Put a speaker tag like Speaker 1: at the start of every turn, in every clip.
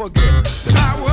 Speaker 1: Just yesterday morning,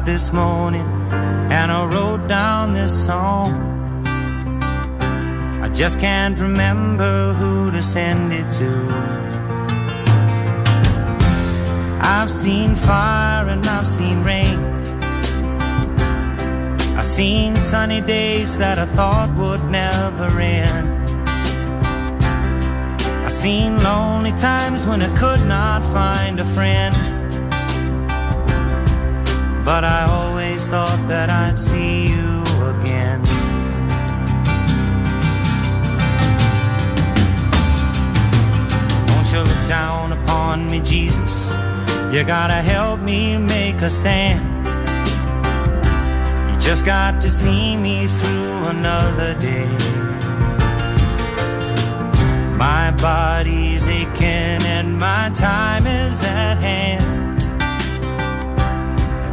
Speaker 2: out this morning and I wrote down this song. I just can't remember who to send it to. I've seen fire and I've seen rain. I've seen sunny days that I thought would never end. I've seen lonely times when I could not find a friend. But I always thought that I'd see you again. Won't you look down upon me, Jesus? You gotta help me make a stand. You just got to see me through another day. My body's aching and my time is at hand.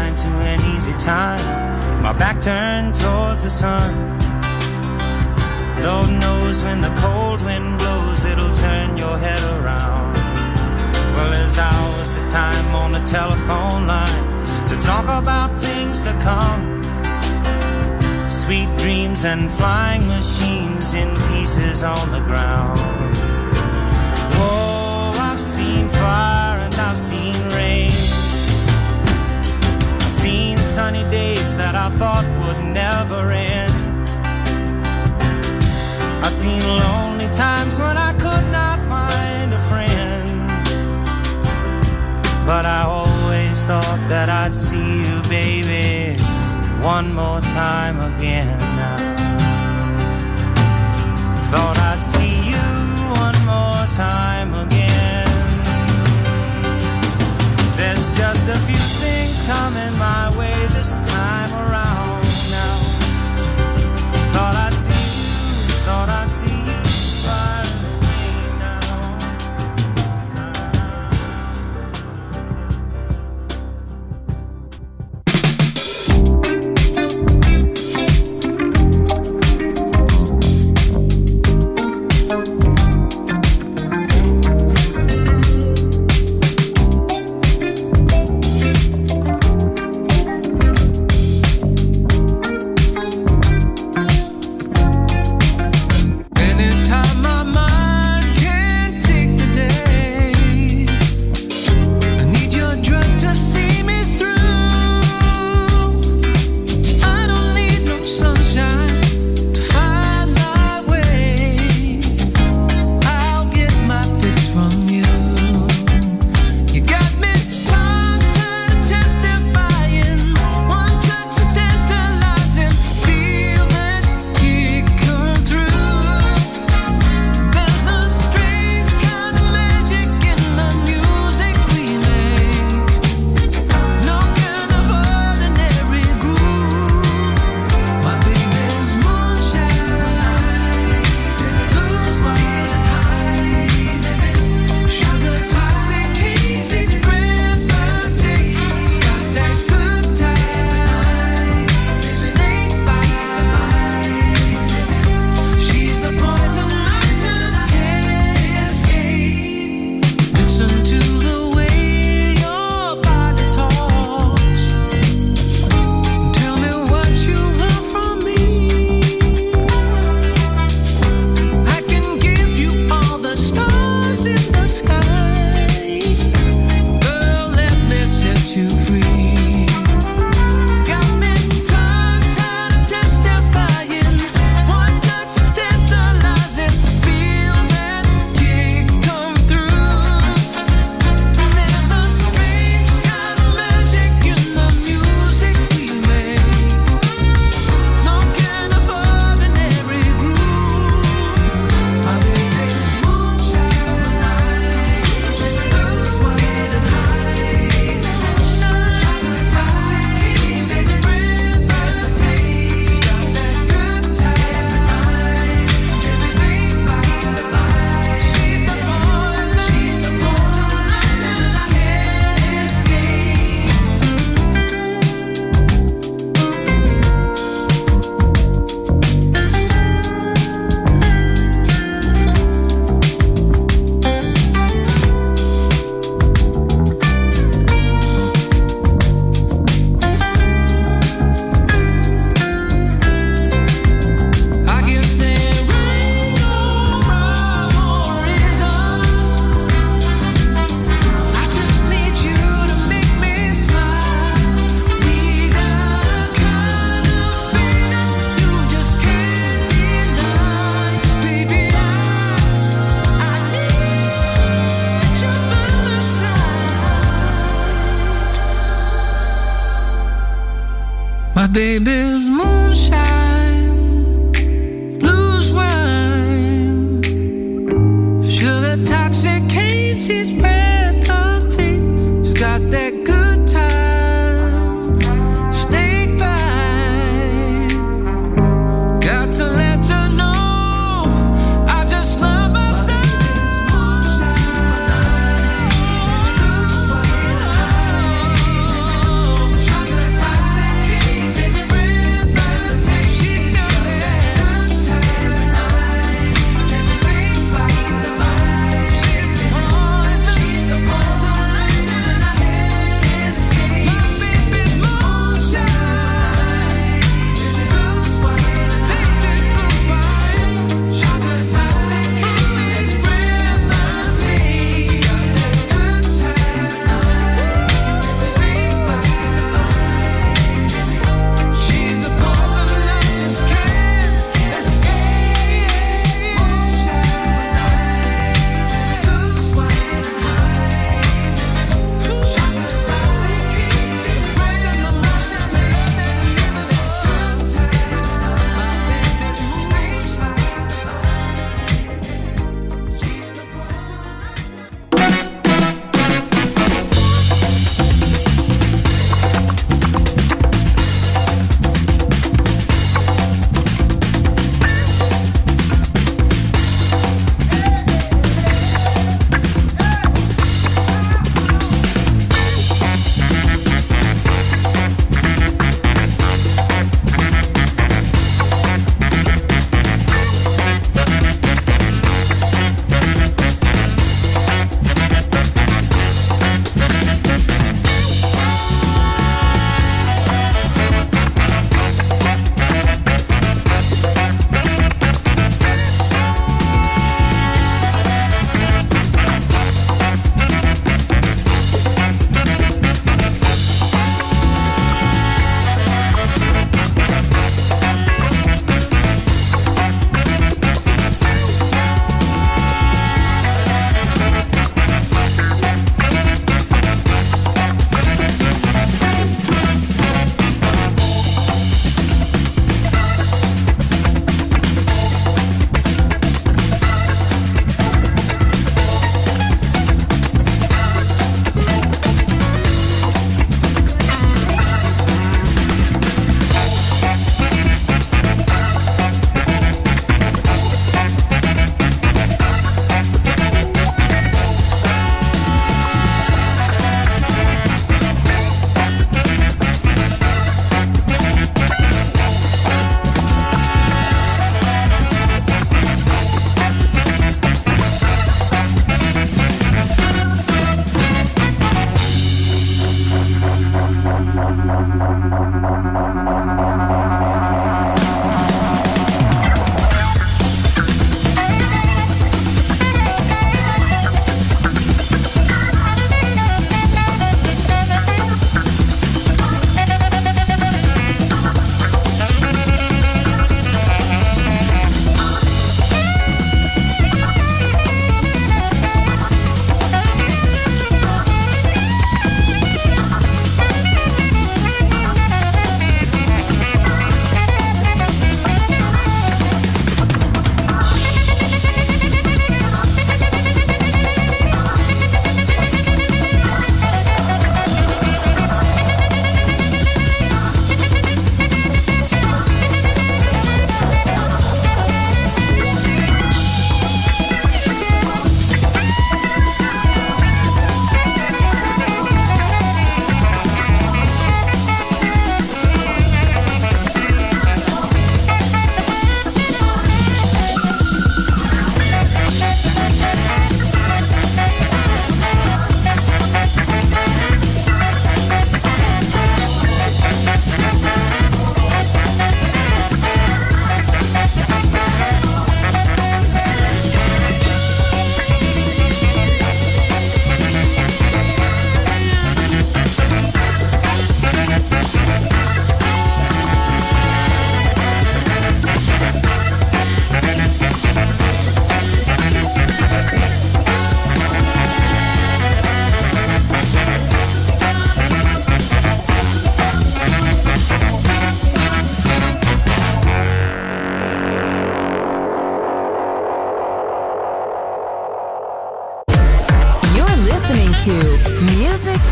Speaker 2: My mind to an easy time. My back turned towards the sun. Lord knows when the cold wind blows, it'll turn your head around. Well, there's hours of time on the telephone line to talk about things to come. Sweet dreams and flying machines in pieces on the ground. Whoa, I've seen fire and I've seen rain. Sunny days that I thought would never end. I've seen lonely times when I could not find a friend. But I always thought that I'd see you, baby, one more time again. Thought I'd see you one more time again. There's just a few coming my way. This time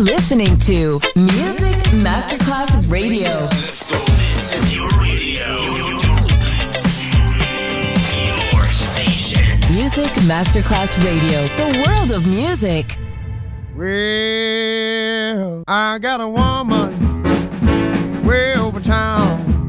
Speaker 3: Listening to Music Masterclass Radio.
Speaker 4: This is your radio. Your station.
Speaker 3: Music Masterclass Radio, the world of music.
Speaker 5: Well, I got a woman way over town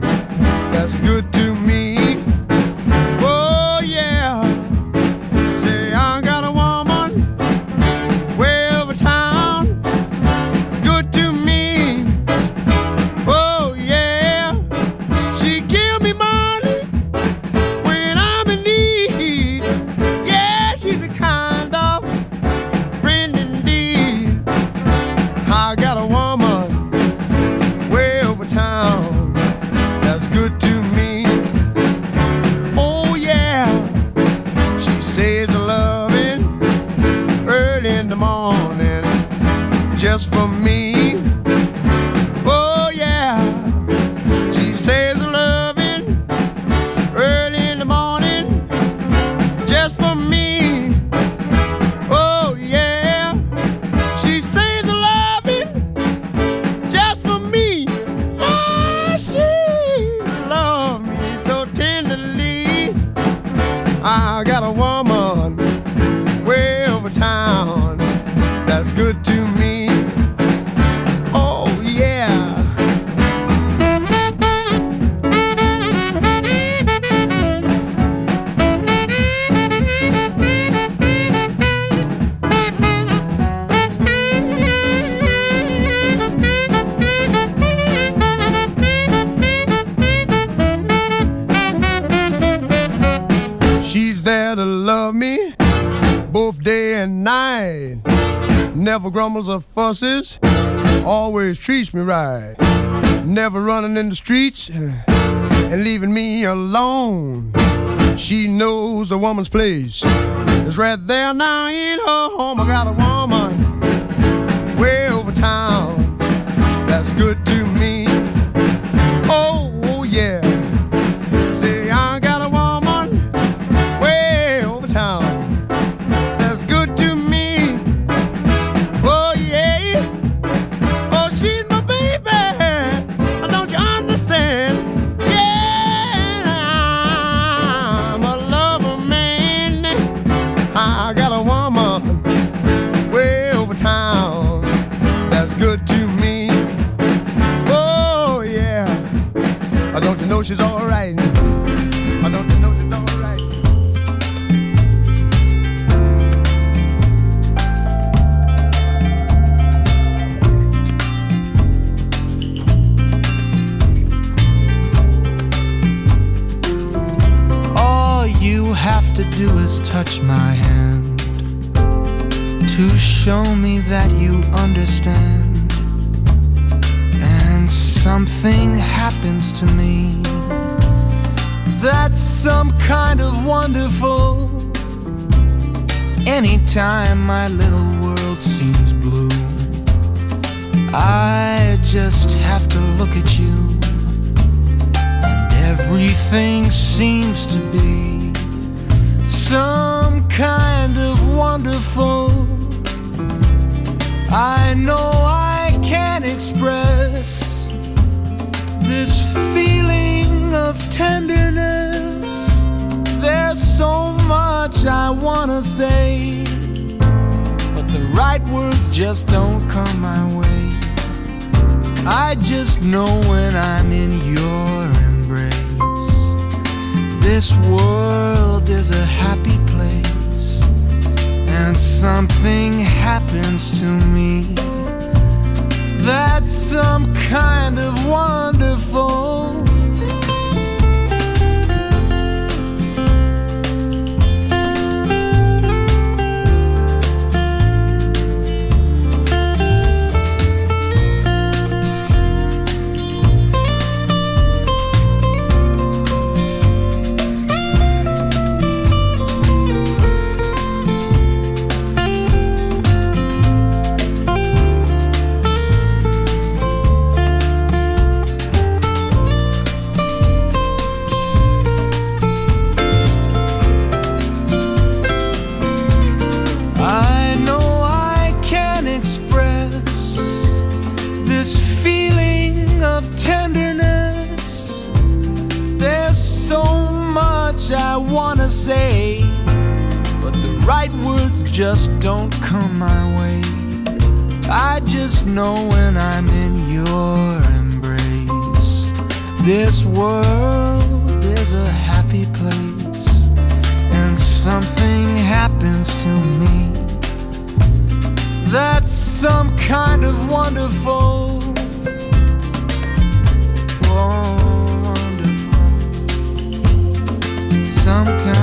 Speaker 5: Never grumbles or fusses, always treats me right. Never running in the streets uh, and leaving me alone. She knows a woman's place is right there now in her home. I got a woman
Speaker 6: touch my hand to show me that you understand. And something happens to me that's some kind of wonderful. Anytime my little world seems blue, I just have to look at you and everything seems to be some kind of wonderful. I know I can't express this feeling of tenderness. There's so much I wanna say, but the right words just don't come my way. I just know when I'm in your. This world is a happy place, and something happens to me. That's some kind of wonderful.
Speaker 7: Say, but the right words just don't come my way. I just know when I'm in your embrace, this world is a happy place, and something happens to me. That's some kind of wonderful. Oh, wonderful. Some kind